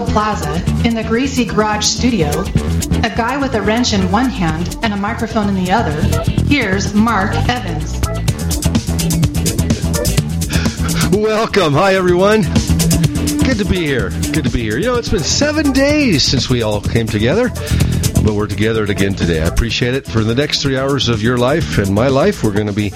Plaza, in the Greasy Garage studio, a guy with a wrench in one hand and a microphone in the other, here's Mark Evans. Welcome. Hi, everyone. Good to be here. Good to be here. You know, it's been seven days since we all came together, but we're together again today. I appreciate it. For the next three hours of your life and my life, we're going to be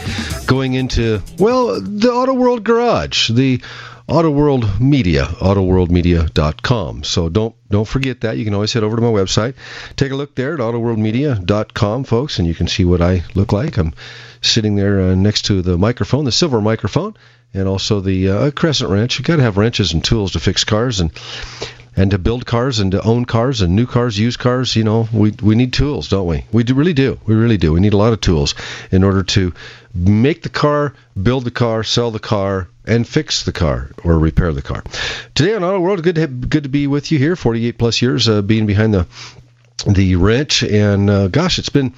going into, well, the Auto World Garage, the Auto World Media, autoworldmedia.com. So don't don't forget that. You can always head over to my website, take a look there at autoworldmedia.com, folks, and you can see what I look like. I'm sitting there uh, next to the microphone, the silver microphone, and also the uh, crescent wrench. You got to have wrenches and tools to fix cars and and to build cars and to own cars and new cars, used cars, you know, we we need tools, don't we? We do, really do. We really do. We need a lot of tools in order to make the car, build the car, sell the car, and fix the car or repair the car. Today on Auto World, good to have, good to be with you here. 48 plus years uh, being behind the the wrench, and uh, gosh, it's been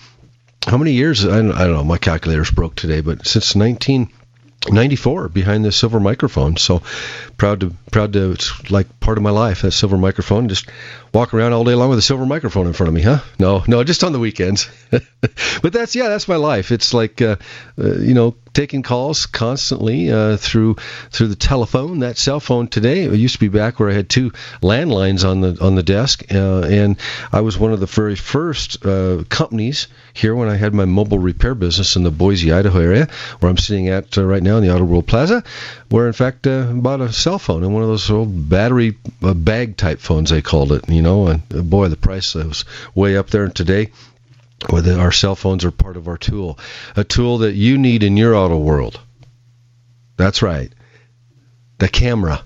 how many years? I don't, I don't know. My calculator's broke today, but since 19- 94 behind the silver microphone. So proud to proud to it's like part of my life that silver microphone. Just walk around all day long with a silver microphone in front of me, huh? No, no, just on the weekends. but that's yeah, that's my life. It's like uh, uh, you know taking calls constantly uh, through through the telephone. That cell phone today it used to be back where I had two landlines on the on the desk, uh, and I was one of the very first uh, companies here when I had my mobile repair business in the Boise, Idaho area, where I'm sitting at uh, right now in the Auto World Plaza, where in fact uh, bought a cell phone and one of those old battery uh, bag type phones they called it, you know, and boy the price was way up there. And today, whether our cell phones are part of our tool, a tool that you need in your auto world. That's right, the camera.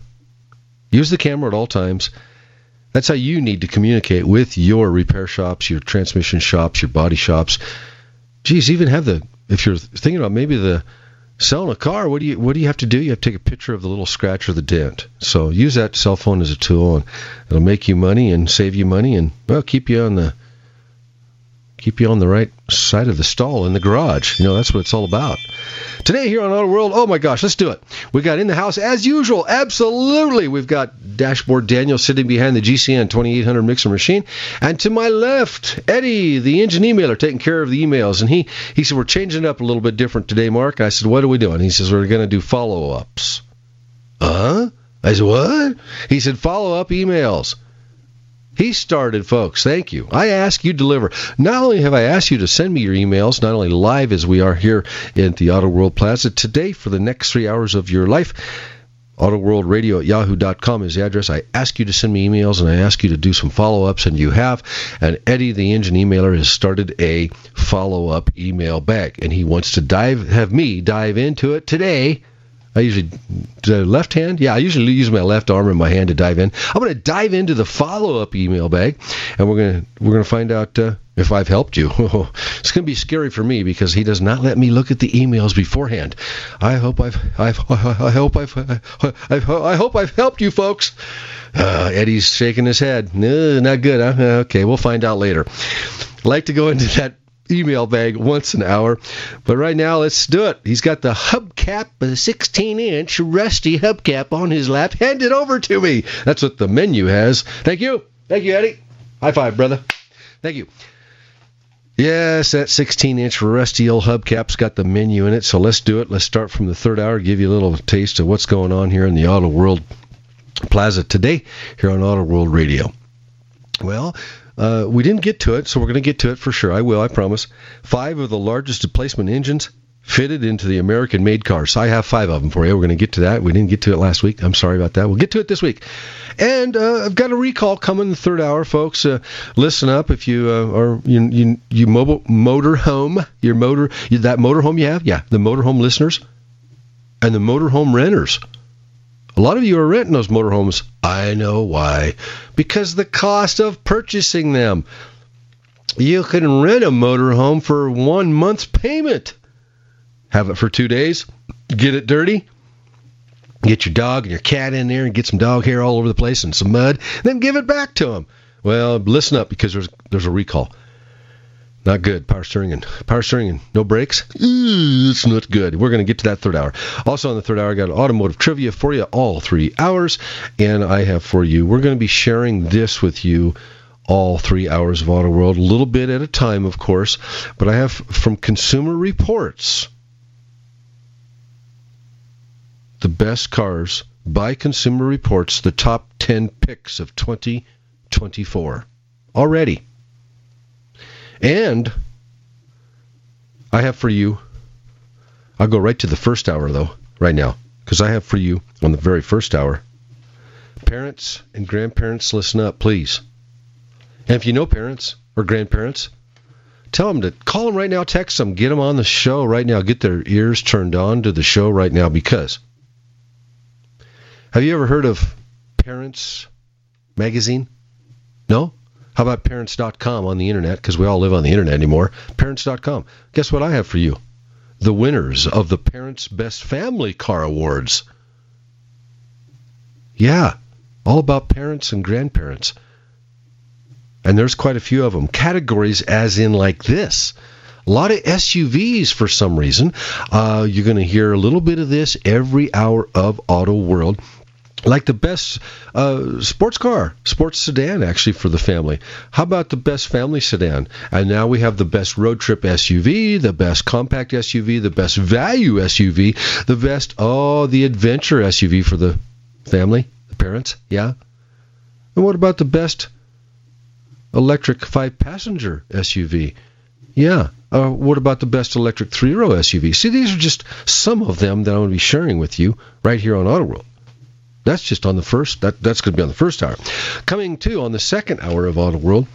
Use the camera at all times. That's how you need to communicate with your repair shops, your transmission shops, your body shops. Geez, even have the if you're thinking about maybe the selling a car, what do you what do you have to do? You have to take a picture of the little scratch or the dent. So use that cell phone as a tool, and it'll make you money and save you money, and well keep you on the keep you on the right side of the stall in the garage. You know that's what it's all about. Today here on Auto World, oh my gosh, let's do it. We got in the house as usual. Absolutely, we've got dashboard Daniel sitting behind the GCN 2800 mixer machine, and to my left, Eddie, the engine emailer, taking care of the emails. And he he said we're changing it up a little bit different today, Mark. I said what are we doing? He says we're going to do follow ups. Huh? I said what? He said follow up emails. He started, folks. Thank you. I ask you deliver. Not only have I asked you to send me your emails, not only live as we are here at the Auto World Plaza today for the next three hours of your life. AutoWorldRadio at yahoo.com is the address. I ask you to send me emails and I ask you to do some follow ups, and you have. And Eddie, the engine emailer, has started a follow up email bag, and he wants to dive, have me dive into it today I usually the left hand. Yeah, I usually use my left arm and my hand to dive in. I'm going to dive into the follow-up email bag, and we're going to we're going to find out uh, if I've helped you. it's going to be scary for me because he does not let me look at the emails beforehand. I hope I've I've I hope I've I've I hope I've helped you folks. Uh, Eddie's shaking his head. No, not good. Huh? Okay, we'll find out later. I'd like to go into that email bag once an hour. But right now, let's do it. He's got the hubcap, a 16 inch rusty hubcap on his lap. Hand it over to me. That's what the menu has. Thank you. Thank you, Eddie. High five, brother. Thank you. Yes, that 16 inch rusty old hubcap's got the menu in it. So let's do it. Let's start from the third hour, give you a little taste of what's going on here in the Auto World Plaza today here on Auto World Radio. Well, uh, we didn't get to it, so we're going to get to it for sure. I will, I promise. Five of the largest displacement engines fitted into the American made cars. So I have five of them for you. We're going to get to that. We didn't get to it last week. I'm sorry about that. We'll get to it this week. And uh, I've got a recall coming the third hour, folks. Uh, listen up if you uh, are you you, you mobile motor home your motor that motor home you have yeah the motor home listeners and the motor home renters A lot of you are renting those motorhomes. I know why. Because the cost of purchasing them. You can rent a motorhome for one month's payment. Have it for two days, get it dirty, get your dog and your cat in there and get some dog hair all over the place and some mud, then give it back to them. Well, listen up because there's there's a recall. Not good. Power steering and power steering and no brakes. It's not good. We're going to get to that third hour. Also on the third hour, I got automotive trivia for you all three hours, and I have for you. We're going to be sharing this with you all three hours of Auto World, a little bit at a time, of course. But I have from Consumer Reports the best cars by Consumer Reports, the top 10 picks of 2024 already. And I have for you, I'll go right to the first hour though, right now, because I have for you on the very first hour. Parents and grandparents, listen up, please. And if you know parents or grandparents, tell them to call them right now, text them, get them on the show right now, get their ears turned on to the show right now because. Have you ever heard of Parents Magazine? No? How about parents.com on the internet? Because we all live on the internet anymore. Parents.com. Guess what I have for you? The winners of the Parents Best Family Car Awards. Yeah, all about parents and grandparents. And there's quite a few of them. Categories as in like this. A lot of SUVs for some reason. Uh, you're going to hear a little bit of this every hour of Auto World like the best uh, sports car, sports sedan, actually for the family. How about the best family sedan? And now we have the best road trip SUV, the best compact SUV, the best value SUV, the best oh the adventure SUV for the family, the parents. Yeah. And what about the best electric five passenger SUV? Yeah. Uh, what about the best electric three row SUV? See, these are just some of them that I'm going to be sharing with you right here on Auto World. That's just on the first. That that's going to be on the first hour. Coming to on the second hour of Auto World.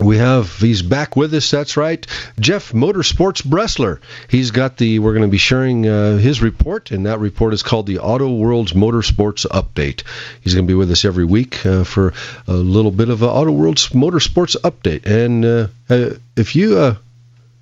We have he's back with us. That's right, Jeff Motorsports Bressler. He's got the. We're going to be sharing uh, his report, and that report is called the Auto World's Motorsports Update. He's going to be with us every week uh, for a little bit of a Auto World's Motorsports Update. And uh, uh if you uh,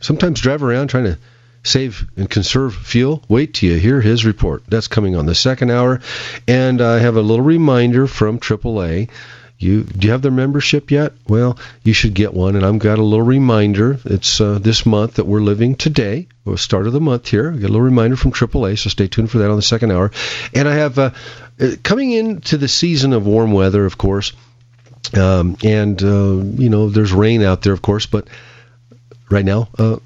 sometimes drive around trying to save and conserve fuel? Wait till you hear his report. That's coming on the second hour. And I have a little reminder from AAA. You do you have their membership yet? Well, you should get one. And I've got a little reminder. It's uh, this month that we're living today, the start of the month here. I got a little reminder from AAA, so stay tuned for that on the second hour. And I have uh, uh coming into the season of warm weather, of course. Um, and uh, you know, there's rain out there, of course, but right now, uh,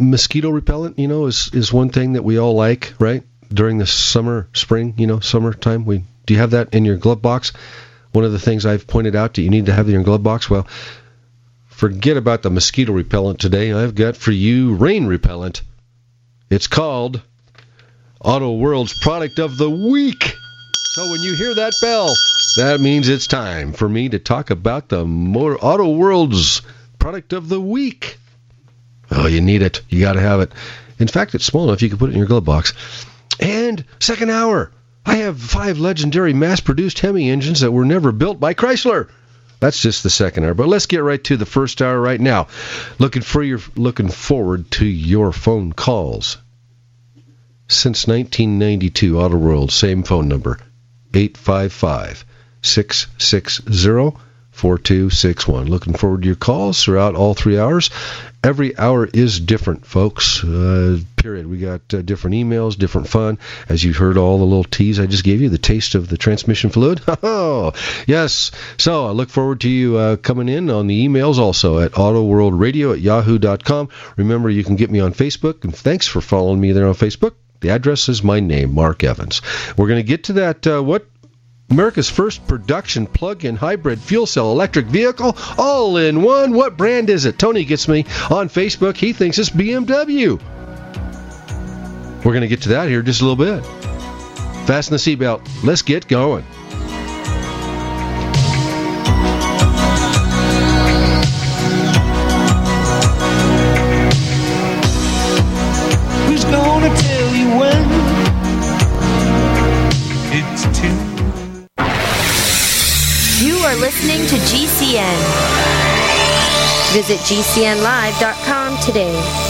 mosquito repellent, you know, is is one thing that we all like, right? During the summer, spring, you know, summertime. We do you have that in your glove box? One of the things I've pointed out that you need to have in your glove box. Well, forget about the mosquito repellent today. I've got for you rain repellent. It's called Auto World's Product of the Week. So when you hear that bell, that means it's time for me to talk about the Auto World's Product of the Week. Oh, you need it. You got to have it. In fact, it's small enough you can put it in your glove box. And second hour, I have five legendary mass-produced Hemi engines that were never built by Chrysler. That's just the second hour. But let's get right to the first hour right now. Looking for your looking forward to your phone calls. Since 1992, Auto World, same phone number, 855 660 4261. Looking forward to your calls throughout all three hours. Every hour is different, folks. Uh, period. We got uh, different emails, different fun. As you heard all the little teas I just gave you, the taste of the transmission fluid. Oh, yes. So I look forward to you uh, coming in on the emails also at autoworldradio at yahoo.com. Remember, you can get me on Facebook, and thanks for following me there on Facebook. The address is my name, Mark Evans. We're going to get to that. Uh, what America's first production plug-in hybrid fuel cell electric vehicle, all in one. What brand is it? Tony gets me on Facebook. He thinks it's BMW. We're going to get to that here just a little bit. Fasten the seatbelt. Let's get going. To GCN. Visit GCNlive.com today.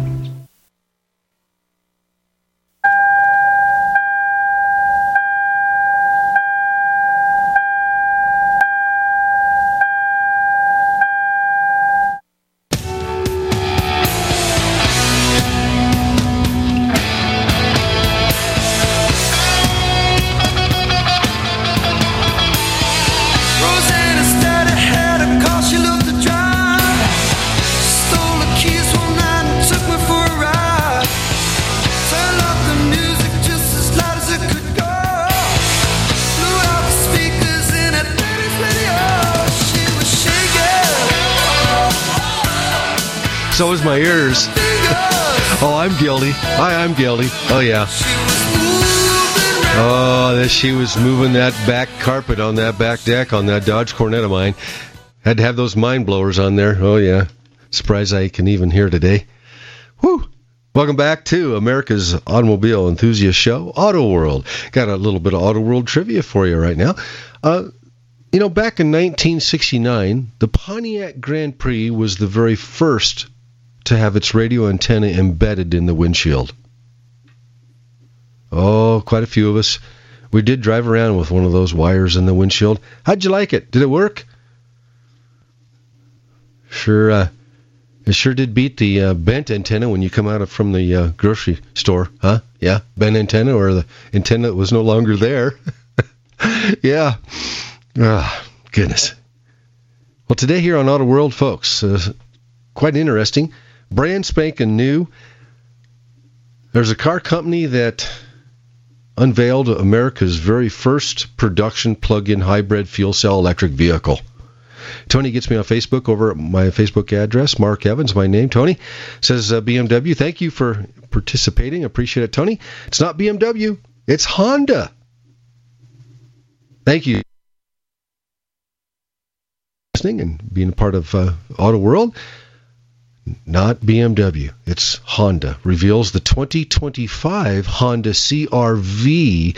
yeah. Oh, that she was moving that back carpet on that back deck on that Dodge Coronet of mine. Had to have those mind blowers on there. Oh yeah. Surprised I can even hear today. Whew. Welcome back to America's Automobile Enthusiast Show, Auto World. Got a little bit of Auto World trivia for you right now. Uh, you know, back in 1969, the Pontiac Grand Prix was the very first to have its radio antenna embedded in the windshield. Oh, quite a few of us. We did drive around with one of those wires in the windshield. How'd you like it? Did it work? Sure, uh, it sure did beat the uh, bent antenna when you come out of, from the uh, grocery store, huh? Yeah, bent antenna or the antenna that was no longer there. yeah. Ah, goodness. Well, today here on Auto World, folks, uh, quite interesting. Brand spanking new. There's a car company that unveiled America's very first production plug-in hybrid fuel cell electric vehicle. Tony gets me on Facebook over at my Facebook address. Mark Evans, my name. Tony says uh, BMW. Thank you for participating. Appreciate it, Tony. It's not BMW. It's Honda. Thank you. Listening and being a part of uh, Auto World. Not BMW. It's Honda. Reveals the 2025 Honda CRV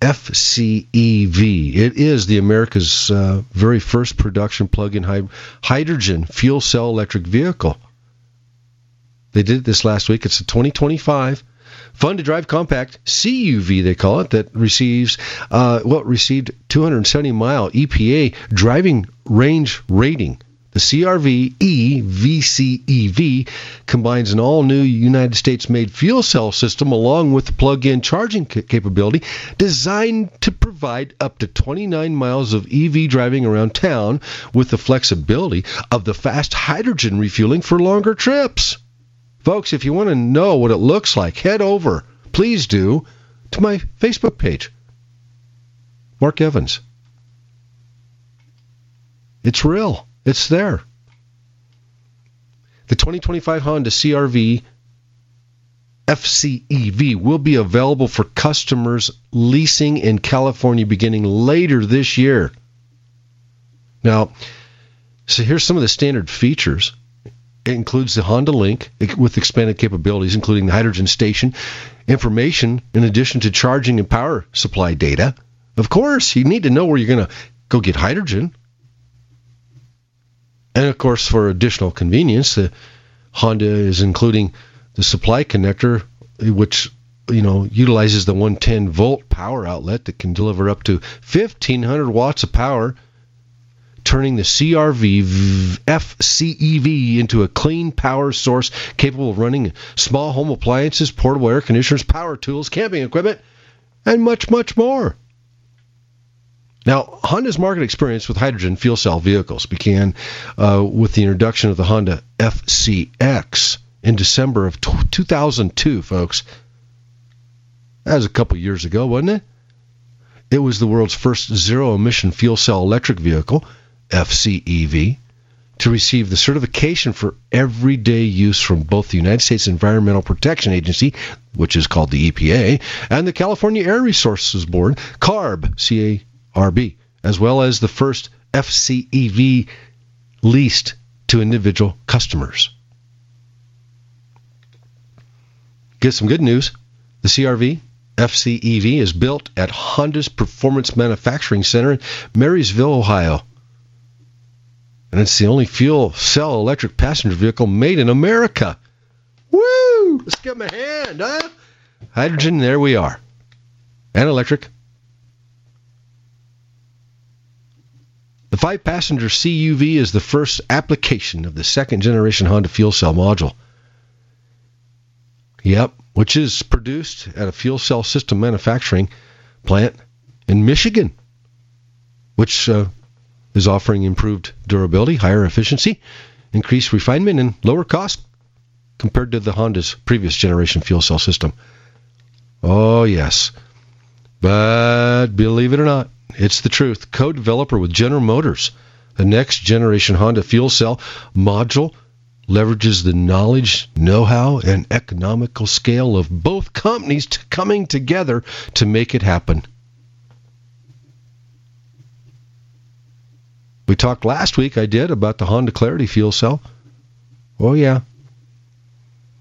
FCEV. It is the America's uh, very first production plug-in hy- hydrogen fuel cell electric vehicle. They did this last week. It's a 2025 fun to drive compact CUV they call it that receives uh, well received 270 mile EPA driving range rating the CRV E FCEV combines an all new United States made fuel cell system along with plug in charging capability designed to provide up to 29 miles of EV driving around town with the flexibility of the fast hydrogen refueling for longer trips. Folks, if you want to know what it looks like, head over, please do, to my Facebook page. Mark Evans. It's real. It's there. The 2025 Honda CRV FCEV will be available for customers leasing in California beginning later this year. Now, so here's some of the standard features. It includes the Honda Link with expanded capabilities, including the hydrogen station, information in addition to charging and power supply data. Of course, you need to know where you're going to go get hydrogen. And of course, for additional convenience, the Honda is including the supply connector, which you know utilizes the 110 volt power outlet that can deliver up to 1500 watts of power, turning the CRV FCEV into a clean power source capable of running small home appliances, portable air conditioners, power tools, camping equipment, and much, much more. Now, Honda's market experience with hydrogen fuel cell vehicles began uh, with the introduction of the Honda FCX in December of t- 2002, folks. That was a couple years ago, wasn't it? It was the world's first zero emission fuel cell electric vehicle, FCEV, to receive the certification for everyday use from both the United States Environmental Protection Agency, which is called the EPA, and the California Air Resources Board, CARB, C A RB, as well as the first FCEV leased to individual customers. Get some good news. The CRV FCEV is built at Honda's Performance Manufacturing Center in Marysville, Ohio. And it's the only fuel cell electric passenger vehicle made in America. Woo! Let's them a hand, huh? Hydrogen, there we are. And electric. The five passenger CUV is the first application of the second generation Honda fuel cell module. Yep, which is produced at a fuel cell system manufacturing plant in Michigan, which uh, is offering improved durability, higher efficiency, increased refinement, and lower cost compared to the Honda's previous generation fuel cell system. Oh, yes. But believe it or not, it's the truth. Co-developer with General Motors, the next generation Honda fuel cell module leverages the knowledge, know how, and economical scale of both companies t- coming together to make it happen. We talked last week, I did, about the Honda Clarity fuel cell. Oh, yeah.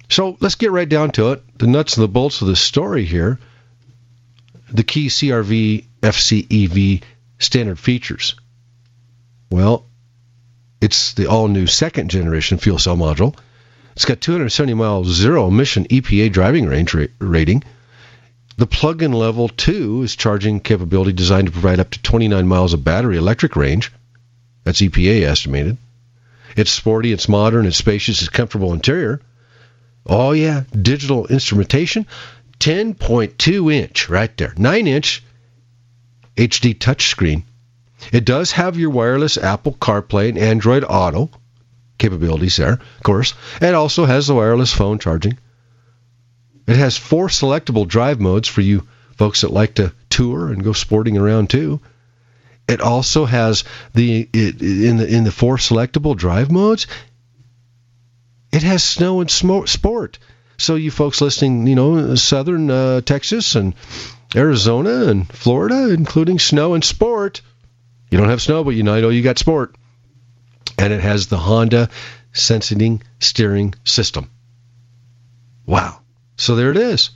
So let's get right down to it. The nuts and the bolts of the story here. The key CRV FCEV standard features. Well, it's the all new second generation fuel cell module. It's got 270 miles zero emission EPA driving range ra- rating. The plug in level 2 is charging capability designed to provide up to 29 miles of battery electric range. That's EPA estimated. It's sporty, it's modern, it's spacious, it's comfortable interior. Oh, yeah, digital instrumentation. 10.2 inch right there. 9 inch HD touchscreen. It does have your wireless Apple CarPlay and Android Auto capabilities there, of course. It also has the wireless phone charging. It has four selectable drive modes for you folks that like to tour and go sporting around too. It also has the it, in the in the four selectable drive modes. It has snow and sport. So you folks listening, you know, southern uh, Texas and Arizona and Florida, including snow and sport. You don't have snow, but you know you got sport. And it has the Honda sensing steering system. Wow. So there it is.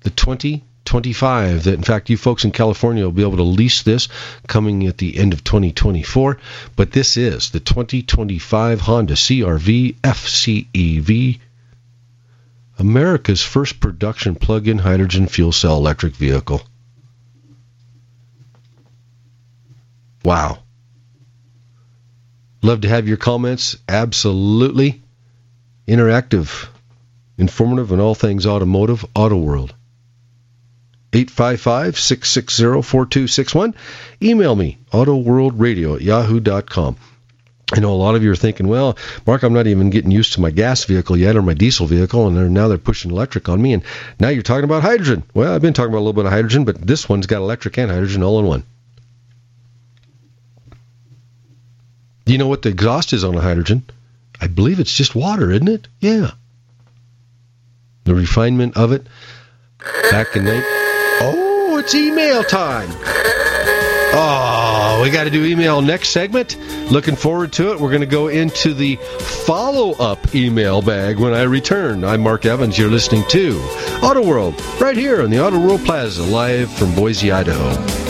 The 2025 that in fact you folks in California will be able to lease this coming at the end of 2024, but this is the 2025 Honda CRV FCEV America's first production plug-in hydrogen fuel cell electric vehicle. Wow. Love to have your comments. Absolutely interactive, informative, and all things automotive, Auto World. 855 660 4261. Email me, autoworldradio at yahoo.com. I know a lot of you are thinking, well, Mark, I'm not even getting used to my gas vehicle yet or my diesel vehicle, and they're, now they're pushing electric on me, and now you're talking about hydrogen. Well, I've been talking about a little bit of hydrogen, but this one's got electric and hydrogen all in one. Do you know what the exhaust is on a hydrogen? I believe it's just water, isn't it? Yeah. The refinement of it back in night. Oh, it's email time. Oh, we got to do email next segment. Looking forward to it. We're going to go into the follow up email bag when I return. I'm Mark Evans. You're listening to Auto World right here on the Auto World Plaza, live from Boise, Idaho.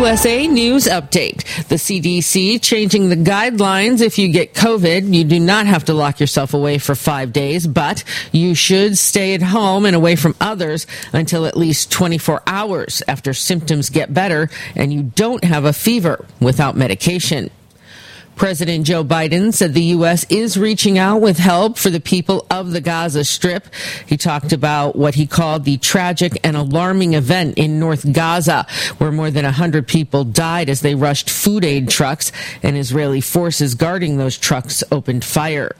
USA News Update. The CDC changing the guidelines. If you get COVID, you do not have to lock yourself away for five days, but you should stay at home and away from others until at least 24 hours after symptoms get better and you don't have a fever without medication. President Joe Biden said the U.S. is reaching out with help for the people of the Gaza Strip. He talked about what he called the tragic and alarming event in North Gaza, where more than 100 people died as they rushed food aid trucks and Israeli forces guarding those trucks opened fire.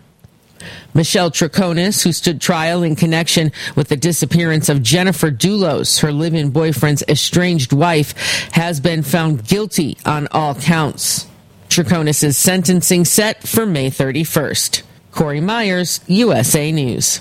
Michelle Troconis, who stood trial in connection with the disappearance of Jennifer Dulos, her live-in boyfriend's estranged wife, has been found guilty on all counts. Troconis' sentencing set for May 31st. Corey Myers, USA News.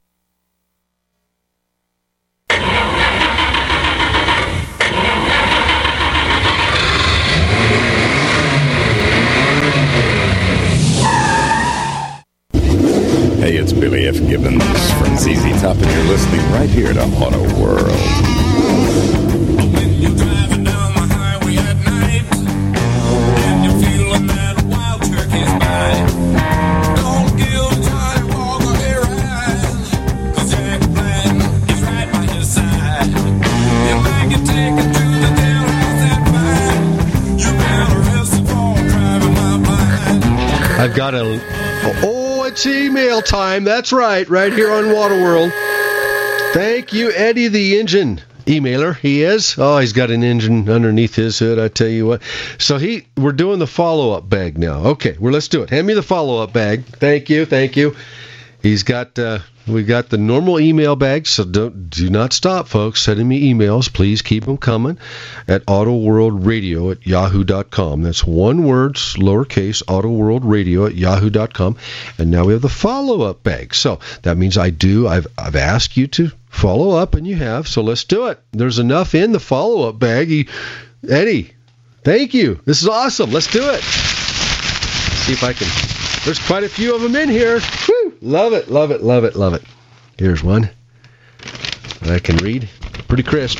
Billy Gibbons from ZZ Top, and you're listening right here to Auto World. Time. That's right, right here on Auto World. Thank you, Eddie the engine emailer. He is. Oh, he's got an engine underneath his hood. I tell you what. So he, we're doing the follow up bag now. Okay, well let's do it. Hand me the follow up bag. Thank you, thank you. He's got. Uh, we got the normal email bag, so don't do not stop, folks. Sending me emails, please keep them coming at autoworldradio at yahoo.com. That's one word, lowercase, autoworldradio at yahoo.com. And now we have the follow up bag. So that means I do. I've I've asked you to follow up, and you have. So let's do it. There's enough in the follow up bag. Eddie, thank you. This is awesome. Let's do it. Let's see if I can. There's quite a few of them in here. Woo! Love it, love it, love it, love it. Here's one that I can read. Pretty crisp.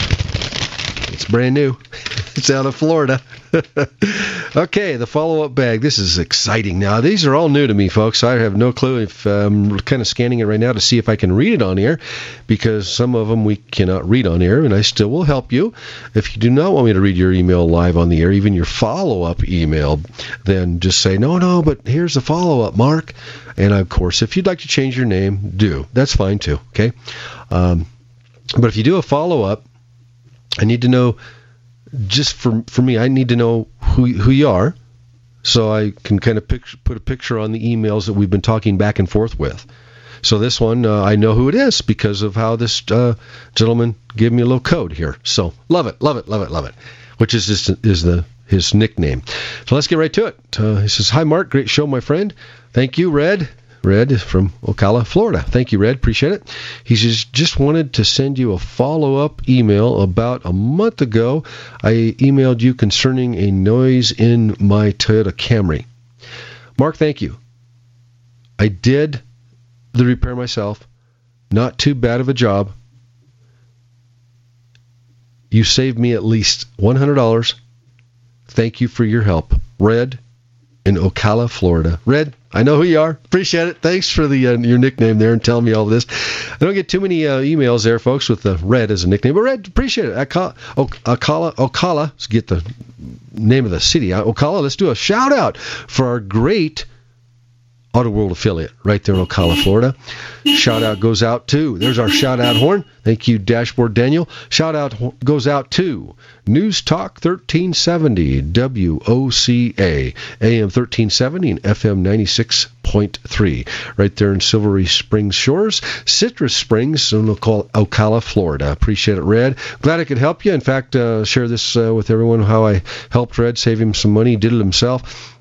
It's brand new. It's out of Florida. okay, the follow up bag. This is exciting. Now, these are all new to me, folks. I have no clue if I'm kind of scanning it right now to see if I can read it on air because some of them we cannot read on air, and I still will help you. If you do not want me to read your email live on the air, even your follow up email, then just say, no, no, but here's the follow up, Mark. And of course, if you'd like to change your name, do. That's fine too, okay? Um, but if you do a follow up, I need to know just for for me, I need to know who who you are, so I can kind of picture, put a picture on the emails that we've been talking back and forth with. So this one, uh, I know who it is because of how this uh, gentleman gave me a little code here. So love it, love it, love it, love it. Which is just is the his nickname. So let's get right to it. Uh, he says, "Hi Mark, great show, my friend. Thank you, Red. Red from Ocala, Florida. Thank you, Red. Appreciate it. He says, just wanted to send you a follow up email. About a month ago, I emailed you concerning a noise in my Toyota Camry. Mark, thank you. I did the repair myself. Not too bad of a job. You saved me at least $100. Thank you for your help. Red in Ocala, Florida. Red, I know who you are. Appreciate it. Thanks for the uh, your nickname there and telling me all this. I don't get too many uh, emails there, folks, with the Red as a nickname, but Red, appreciate it. Ocala, Ocala, Ocala. Let's get the name of the city. Uh, Ocala. Let's do a shout out for our great Auto World affiliate right there in Ocala, Florida. Shout out goes out to, there's our shout out horn. Thank you, Dashboard Daniel. Shout out goes out to News Talk 1370, WOCA, AM 1370 and FM 96.3, right there in Silver Springs Shores, Citrus Springs, in Ocala, Florida. Appreciate it, Red. Glad I could help you. In fact, uh, share this uh, with everyone how I helped Red save him some money. Did it himself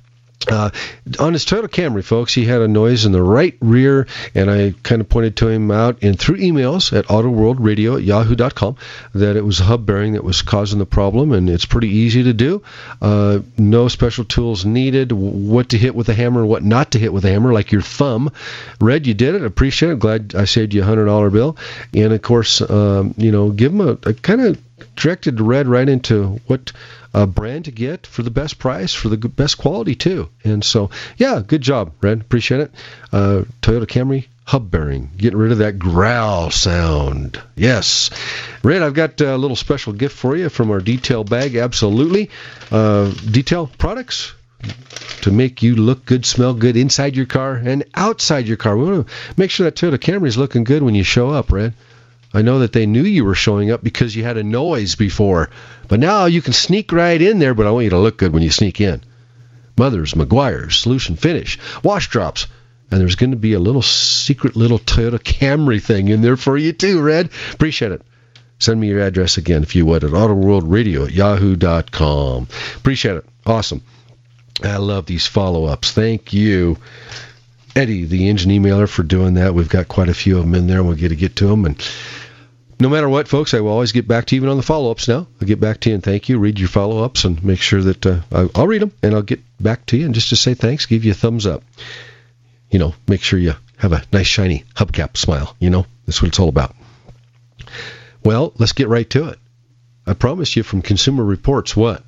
uh, on his Toyota Camry, folks, he had a noise in the right rear, and I kind of pointed to him out and through emails at autoworldradio at yahoo.com that it was a hub bearing that was causing the problem, and it's pretty easy to do. Uh, no special tools needed. What to hit with a hammer what not to hit with a hammer, like your thumb. Red, you did it. Appreciate it. Glad I saved you a hundred dollar bill. And of course, um, you know, give him a, a kind of directed Red right into what uh, brand to get for the best price, for the best quality too. And so, yeah, good job, Red. Appreciate it. Uh, Toyota Camry hub bearing, getting rid of that growl sound. Yes, Red. I've got a little special gift for you from our detail bag. Absolutely, uh, detail products to make you look good, smell good inside your car and outside your car. We want to make sure that Toyota Camry is looking good when you show up, Red. I know that they knew you were showing up because you had a noise before. But now you can sneak right in there, but I want you to look good when you sneak in. Mother's, Meguiar's, Solution Finish, Wash Drops. And there's going to be a little secret little Toyota Camry thing in there for you too, Red. Appreciate it. Send me your address again, if you would, at autoworldradio at yahoo.com. Appreciate it. Awesome. I love these follow ups. Thank you, Eddie, the engine emailer, for doing that. We've got quite a few of them in there, and we'll get to get to them. And no matter what, folks, I will always get back to you even on the follow ups now. I'll get back to you and thank you, read your follow ups, and make sure that uh, I'll read them and I'll get back to you and just to say thanks, give you a thumbs up. You know, make sure you have a nice, shiny hubcap smile. You know, that's what it's all about. Well, let's get right to it. I promised you from Consumer Reports what?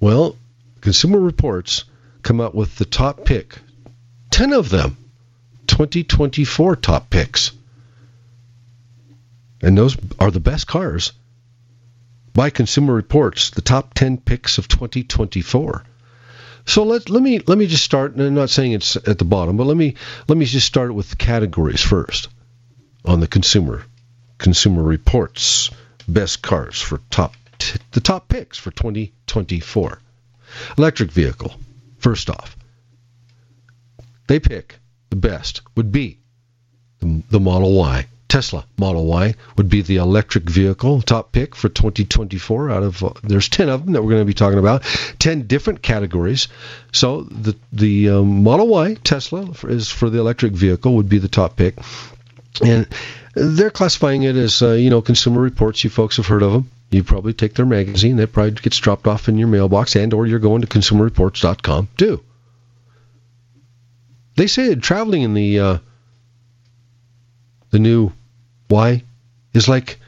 Well, Consumer Reports come out with the top pick, 10 of them, 2024 top picks and those are the best cars by Consumer Reports, the top 10 picks of 2024. So let let me let me just start. I'm not saying it's at the bottom, but let me let me just start with the categories first on the consumer Consumer Reports best cars for top t- the top picks for 2024. Electric vehicle. First off, they pick the best would be the, the Model Y. Tesla Model Y would be the electric vehicle top pick for 2024 out of uh, there's 10 of them that we're going to be talking about 10 different categories. So the the um, Model Y Tesla is for the electric vehicle would be the top pick. And they're classifying it as uh, you know consumer reports. You folks have heard of them you probably take their magazine. That probably gets dropped off in your mailbox and or you're going to consumerreports.com too. They say traveling in the uh, the new Y is like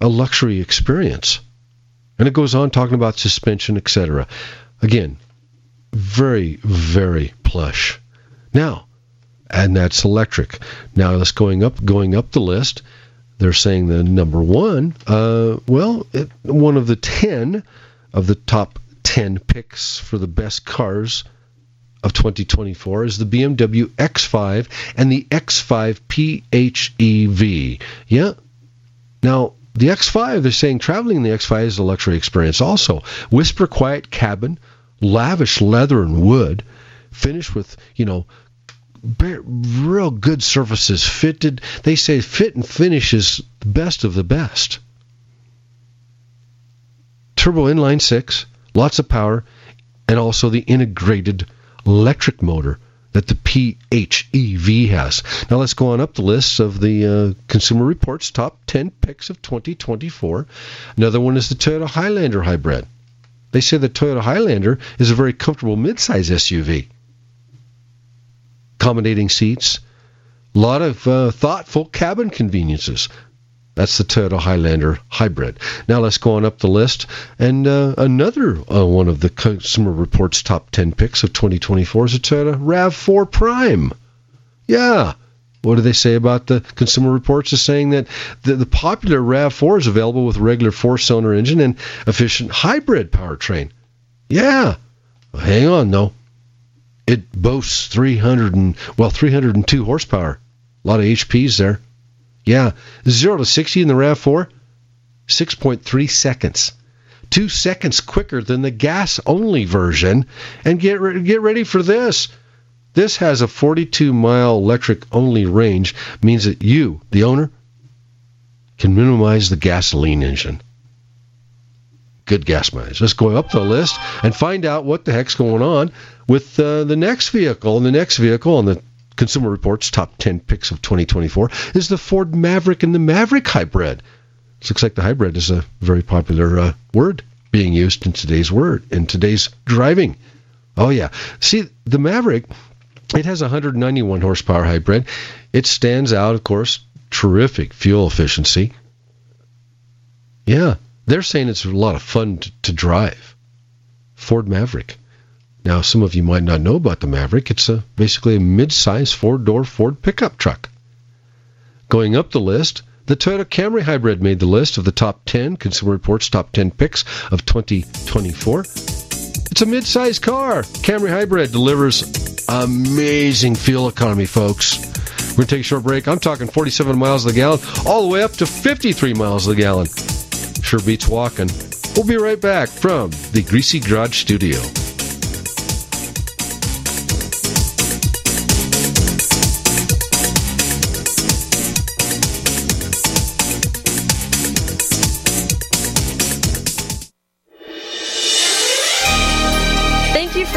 a luxury experience. And it goes on talking about suspension, etc. Again, very, very plush. Now, and that's electric. Now let's going up, going up the list. They're saying the number one. Uh, well, it, one of the ten of the top ten picks for the best cars of 2024 is the BMW X5 and the X5 PHEV. Yeah. Now, the X5, they're saying traveling in the X5 is a luxury experience also. Whisper quiet cabin, lavish leather and wood, finished with, you know, real good surfaces, fitted. They say fit and finish is the best of the best. Turbo inline six, lots of power, and also the integrated electric motor that the PHEV has. Now let's go on up the list of the uh, Consumer Reports top 10 picks of 2024. Another one is the Toyota Highlander hybrid. They say the Toyota Highlander is a very comfortable midsize SUV. accommodating seats, a lot of uh, thoughtful cabin conveniences. That's the Toyota Highlander hybrid. Now let's go on up the list. And uh, another uh, one of the Consumer Reports top 10 picks of 2024 is a Toyota RAV4 Prime. Yeah. What do they say about the Consumer Reports? Is saying that the, the popular RAV4 is available with regular four-cylinder engine and efficient hybrid powertrain. Yeah. Well, hang on, though. It boasts 300 and well 302 horsepower. A lot of HPs there. Yeah, 0 to 60 in the RAV4, 6.3 seconds. Two seconds quicker than the gas only version. And get, re- get ready for this. This has a 42 mile electric only range, means that you, the owner, can minimize the gasoline engine. Good gas mileage. Let's go up the list and find out what the heck's going on with uh, the next vehicle. And the next vehicle on the Consumer Reports top 10 picks of 2024 is the Ford Maverick and the Maverick hybrid. It looks like the hybrid is a very popular uh, word being used in today's word in today's driving. Oh yeah. See, the Maverick it has 191 horsepower hybrid. It stands out, of course, terrific fuel efficiency. Yeah, they're saying it's a lot of fun to, to drive. Ford Maverick. Now, some of you might not know about the Maverick. It's a, basically a mid-size four-door Ford pickup truck. Going up the list, the Toyota Camry Hybrid made the list of the top 10 Consumer Reports top 10 picks of 2024. It's a mid-size car. Camry Hybrid delivers amazing fuel economy, folks. We're going to take a short break. I'm talking 47 miles a gallon, all the way up to 53 miles a gallon. Sure beats walking. We'll be right back from the Greasy Garage Studio.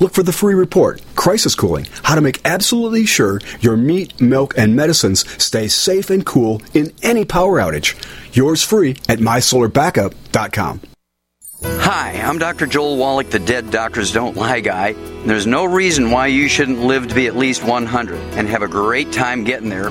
Look for the free report, Crisis Cooling, how to make absolutely sure your meat, milk, and medicines stay safe and cool in any power outage. Yours free at mysolarbackup.com. Hi, I'm Dr. Joel Wallach, the Dead Doctors Don't Lie guy. There's no reason why you shouldn't live to be at least 100 and have a great time getting there.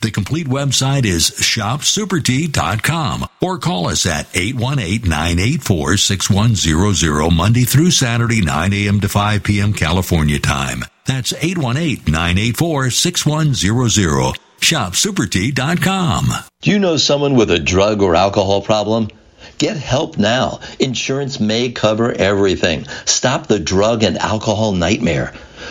The complete website is shopsupertea.com or call us at 818-984-6100 Monday through Saturday 9 a.m. to 5 p.m. California time. That's 818-984-6100. ShopSuperTea.com. Do you know someone with a drug or alcohol problem? Get help now. Insurance may cover everything. Stop the drug and alcohol nightmare.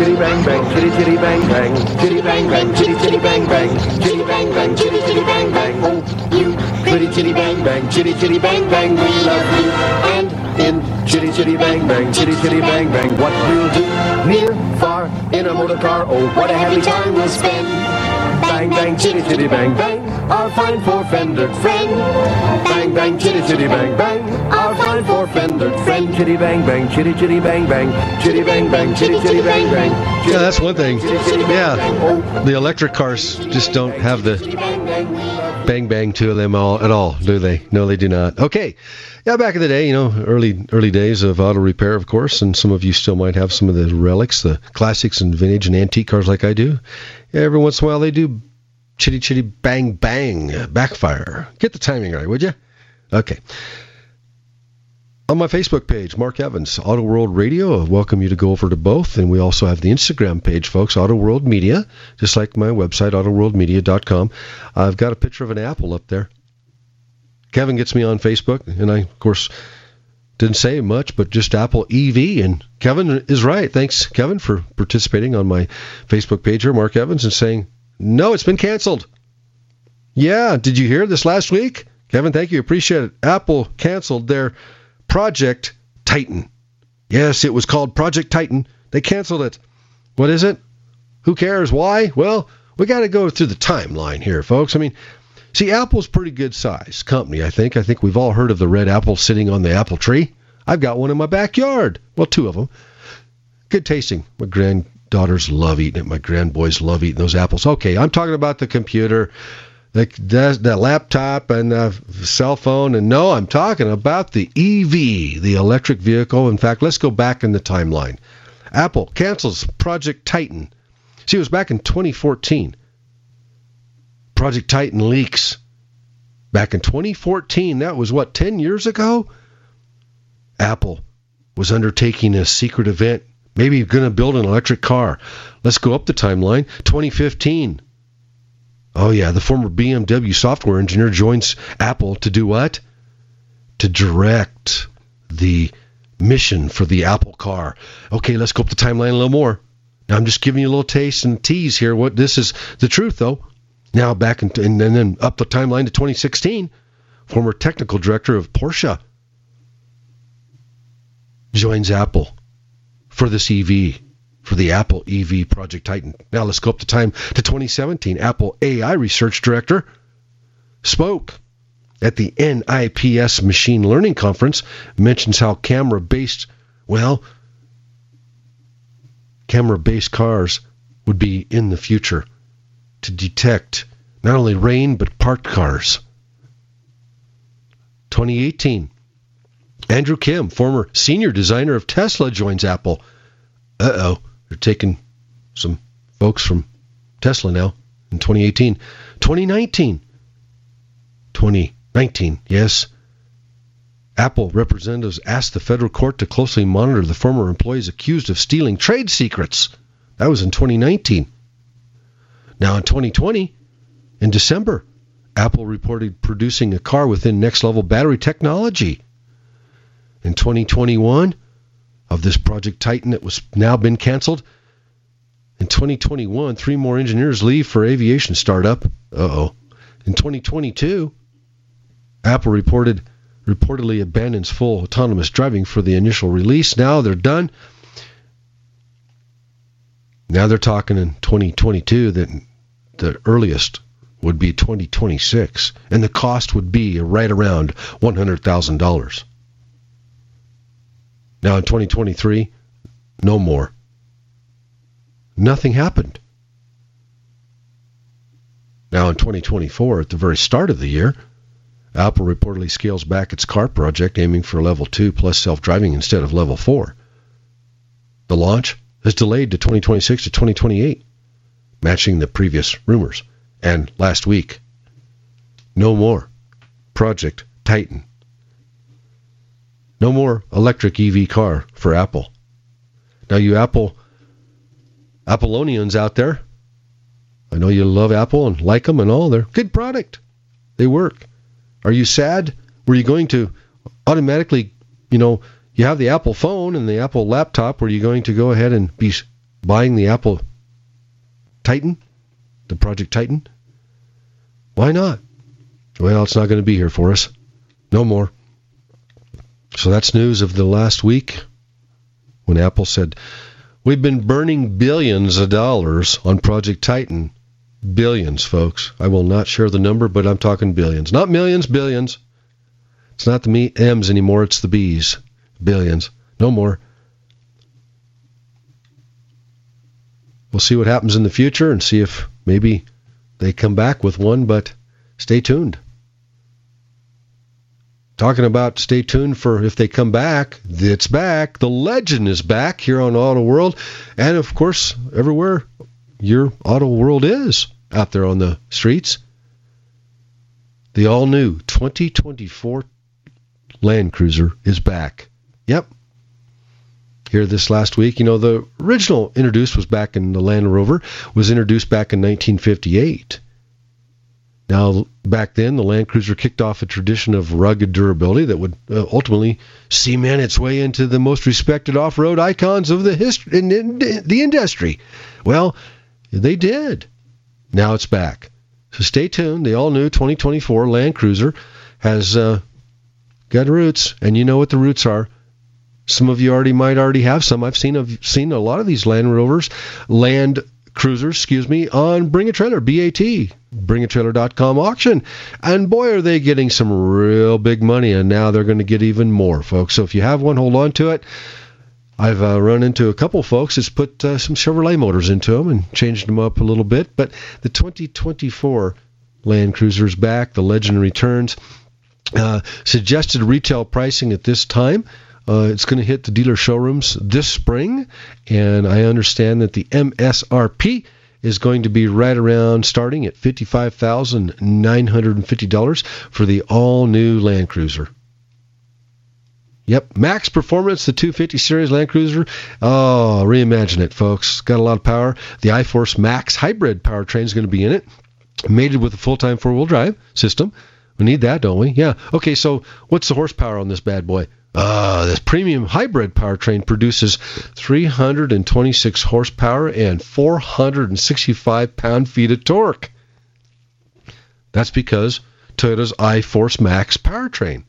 Chitty bang bang, chitty chitty bang bang, chitty bang bang, chitty chitty bang bang, chitty bang bang, chitty chitty bang bang. Oh, you pretty chitty bang bang, chitty chitty bang bang, we love you. And in chitty chitty bang bang, chitty chitty bang bang, what we'll do near, far, in a motor car. Oh, what a happy time we'll spend. Bang bang, chitty chitty bang bang, our fine four-fendered friend. Bang bang, chitty chitty bang bang, our fine four-fendered friend. Chitty bang bang, chitty chitty bang bang, chitty bang bang, chitty chitty bang bang. Yeah, that's one thing. Yeah, the electric cars just don't have the bang bang to them all at all, do they? No, they do not. Okay. Yeah, back in the day, you know, early early days of auto repair, of course, and some of you still might have some of the relics, the classics and vintage and antique cars like I do. Every once in a while they do chitty chitty bang bang backfire. Get the timing right, would you? Okay. On my Facebook page, Mark Evans, Auto World Radio, I welcome you to go over to both. And we also have the Instagram page, folks, Auto World Media, just like my website, autoworldmedia.com. I've got a picture of an apple up there. Kevin gets me on Facebook, and I, of course, didn't say much, but just Apple EV. And Kevin is right. Thanks, Kevin, for participating on my Facebook page here, Mark Evans, and saying, no, it's been canceled. Yeah, did you hear this last week? Kevin, thank you. Appreciate it. Apple canceled their Project Titan. Yes, it was called Project Titan. They canceled it. What is it? Who cares? Why? Well, we got to go through the timeline here, folks. I mean, see, Apple's pretty good size company, I think. I think we've all heard of the red apple sitting on the apple tree. I've got one in my backyard. Well, two of them. Good tasting. My granddaughters love eating it. My grandboys love eating those apples. Okay, I'm talking about the computer the, the laptop and the cell phone. And no, I'm talking about the EV, the electric vehicle. In fact, let's go back in the timeline. Apple cancels Project Titan. See, it was back in 2014. Project Titan leaks. Back in 2014, that was what, 10 years ago? Apple was undertaking a secret event, maybe you're going to build an electric car. Let's go up the timeline. 2015. Oh, yeah, the former BMW software engineer joins Apple to do what? To direct the mission for the Apple car. Okay, let's go up the timeline a little more. Now, I'm just giving you a little taste and tease here. What this is the truth, though. Now, back in, and then up the timeline to 2016, former technical director of Porsche joins Apple for this EV for the Apple EV Project Titan. Now let's go up the time to 2017. Apple AI research director spoke at the NIPS Machine Learning Conference, mentions how camera based, well, camera based cars would be in the future to detect not only rain but parked cars. 2018. Andrew Kim, former senior designer of Tesla, joins Apple. Uh oh. They're taking some folks from Tesla now in 2018. 2019. 2019, yes. Apple representatives asked the federal court to closely monitor the former employees accused of stealing trade secrets. That was in 2019. Now in 2020, in December, Apple reported producing a car within next level battery technology. In 2021, of this Project Titan that was now been canceled. In 2021, three more engineers leave for aviation startup. Uh-oh. In 2022, Apple reported reportedly abandons full autonomous driving for the initial release. Now they're done. Now they're talking in 2022 that the earliest would be 2026, and the cost would be right around $100,000. Now in 2023, no more. Nothing happened. Now in 2024, at the very start of the year, Apple reportedly scales back its car project, aiming for level 2 plus self driving instead of level 4. The launch is delayed to 2026 to 2028, matching the previous rumors. And last week, no more Project Titan. No more electric EV car for Apple. Now, you Apple Appleonians out there, I know you love Apple and like them and all. They're good product. They work. Are you sad? Were you going to automatically, you know, you have the Apple phone and the Apple laptop. Were you going to go ahead and be buying the Apple Titan, the Project Titan? Why not? Well, it's not going to be here for us. No more. So that's news of the last week when Apple said, We've been burning billions of dollars on Project Titan. Billions, folks. I will not share the number, but I'm talking billions. Not millions, billions. It's not the M's anymore, it's the B's. Billions. No more. We'll see what happens in the future and see if maybe they come back with one, but stay tuned talking about stay tuned for if they come back. It's back. The legend is back here on Auto World, and of course everywhere your Auto World is out there on the streets. The all new 2024 Land Cruiser is back. Yep. Here this last week, you know, the original introduced was back in the Land Rover, was introduced back in 1958. Now, back then, the Land Cruiser kicked off a tradition of rugged durability that would uh, ultimately cement its way into the most respected off-road icons of the history in, in, in the industry. Well, they did. Now it's back. So stay tuned. The all-new 2024 Land Cruiser has uh, got roots, and you know what the roots are. Some of you already might already have some. I've seen I've seen a lot of these Land Rovers, Land Cruisers, excuse me, on Bring a Trailer, BAT, bringatrailer.com auction. And boy, are they getting some real big money, and now they're going to get even more, folks. So if you have one, hold on to it. I've uh, run into a couple folks that's put uh, some Chevrolet motors into them and changed them up a little bit. But the 2024 Land Cruiser is back. The legend returns. Uh, suggested retail pricing at this time uh, it's going to hit the dealer showrooms this spring, and I understand that the MSRP is going to be right around starting at $55,950 for the all new Land Cruiser. Yep, max performance, the 250 series Land Cruiser. Oh, reimagine it, folks. Got a lot of power. The iForce Max hybrid powertrain is going to be in it, mated with a full-time four-wheel drive system. We need that, don't we? Yeah. Okay, so what's the horsepower on this bad boy? Uh, this premium hybrid powertrain produces 326 horsepower and 465 pound-feet of torque. That's because Toyota's iForce Max powertrain.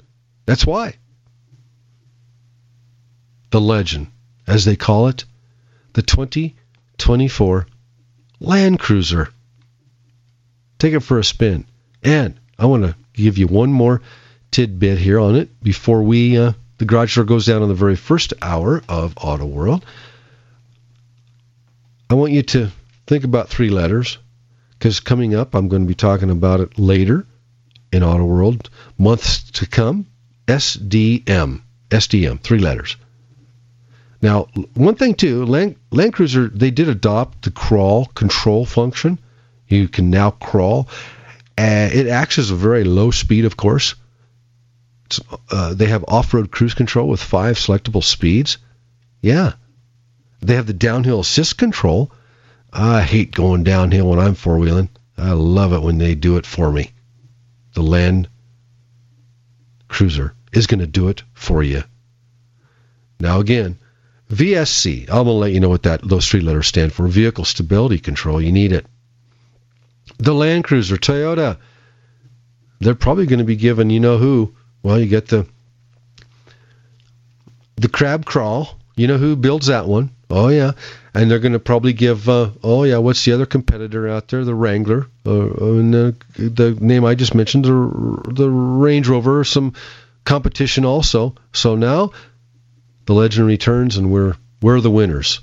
That's why. The legend, as they call it, the 2024 Land Cruiser. Take it for a spin. And I want to give you one more tidbit here on it before we uh, the garage door goes down on the very first hour of Auto World. I want you to think about three letters because coming up, I'm going to be talking about it later in Auto World, months to come. SDM. SDM, three letters. Now, one thing too, Land, Land Cruiser, they did adopt the crawl control function You can now crawl. Uh, it acts as a very low speed, of course. Uh, they have off-road cruise control with five selectable speeds. Yeah, they have the downhill assist control. I hate going downhill when I'm four wheeling. I love it when they do it for me. The Land Cruiser is going to do it for you. Now again, VSC. I'm going to let you know what that those three letters stand for. Vehicle Stability Control. You need it. The Land Cruiser, Toyota. They're probably going to be given you know who. Well, you get the the crab crawl. You know who builds that one? Oh yeah, and they're going to probably give. Uh, oh yeah, what's the other competitor out there? The Wrangler, uh, and the, the name I just mentioned, the the Range Rover, some competition also. So now the legend returns, and we're we're the winners.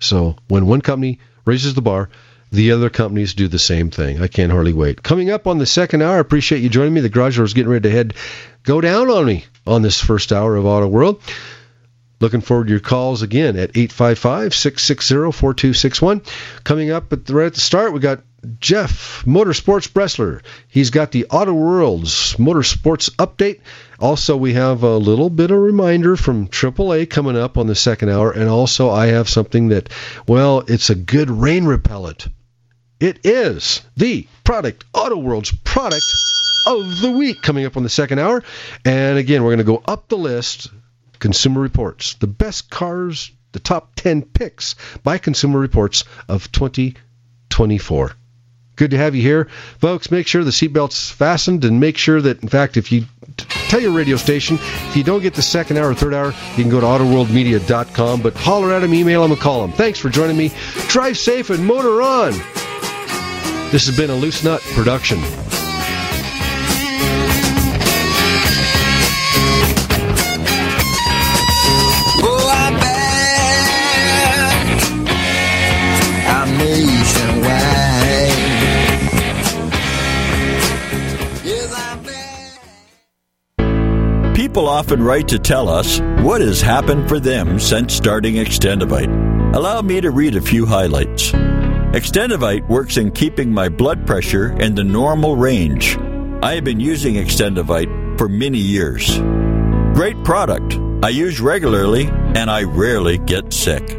So when one company raises the bar, the other companies do the same thing. I can't hardly wait. Coming up on the second hour, appreciate you joining me. The garage door is getting ready to head go down on me on this first hour of Auto World. Looking forward to your calls again at 855 660 4261. Coming up at the, right at the start, we got Jeff Motorsports Bressler. He's got the Auto World's Motorsports Update. Also, we have a little bit of reminder from AAA coming up on the second hour. And also, I have something that, well, it's a good rain repellent. It is the product, Auto World's product of the week coming up on the second hour. And again, we're going to go up the list. Consumer Reports, the best cars, the top 10 picks by Consumer Reports of 2024. Good to have you here. Folks, make sure the seatbelt's fastened and make sure that, in fact, if you tell your radio station, if you don't get the second hour or third hour, you can go to autoworldmedia.com. But holler at them, email them, and call them. Thanks for joining me. Drive safe and motor on. This has been a Loose Nut production. People often write to tell us what has happened for them since starting Xtendovite. Allow me to read a few highlights. Xtendovite works in keeping my blood pressure in the normal range. I have been using Xtendovite for many years. Great product. I use regularly and I rarely get sick.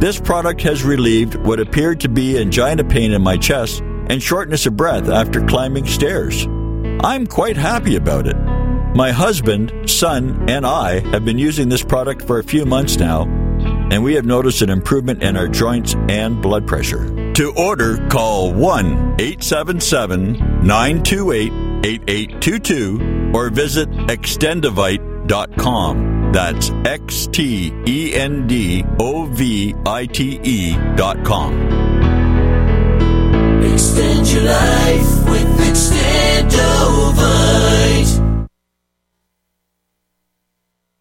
This product has relieved what appeared to be angina pain in my chest and shortness of breath after climbing stairs. I'm quite happy about it. My husband, son, and I have been using this product for a few months now, and we have noticed an improvement in our joints and blood pressure. To order, call 1 877 928 8822 or visit xtendovite.com. That's X T E N D O V I T E dot com. Extend your life with Xtendovite.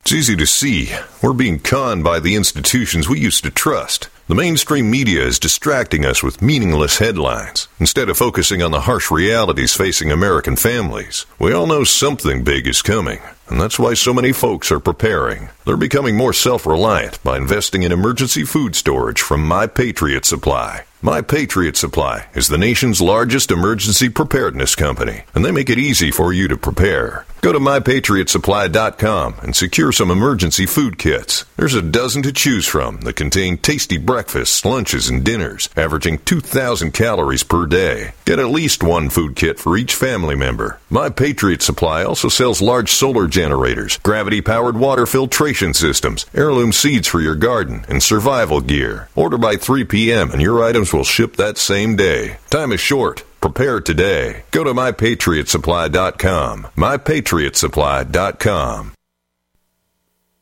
It's easy to see. We're being conned by the institutions we used to trust. The mainstream media is distracting us with meaningless headlines instead of focusing on the harsh realities facing American families. We all know something big is coming, and that's why so many folks are preparing. They're becoming more self reliant by investing in emergency food storage from My Patriot Supply. My Patriot Supply is the nation's largest emergency preparedness company, and they make it easy for you to prepare. Go to mypatriotsupply.com and secure some emergency food kits. There's a dozen to choose from that contain tasty breakfasts, lunches, and dinners, averaging 2,000 calories per day. Get at least one food kit for each family member. My Patriot Supply also sells large solar generators, gravity powered water filtration systems, heirloom seeds for your garden, and survival gear. Order by 3 p.m. and your items will ship that same day. Time is short. Prepare today. Go to mypatriotsupply.com. Mypatriotsupply.com.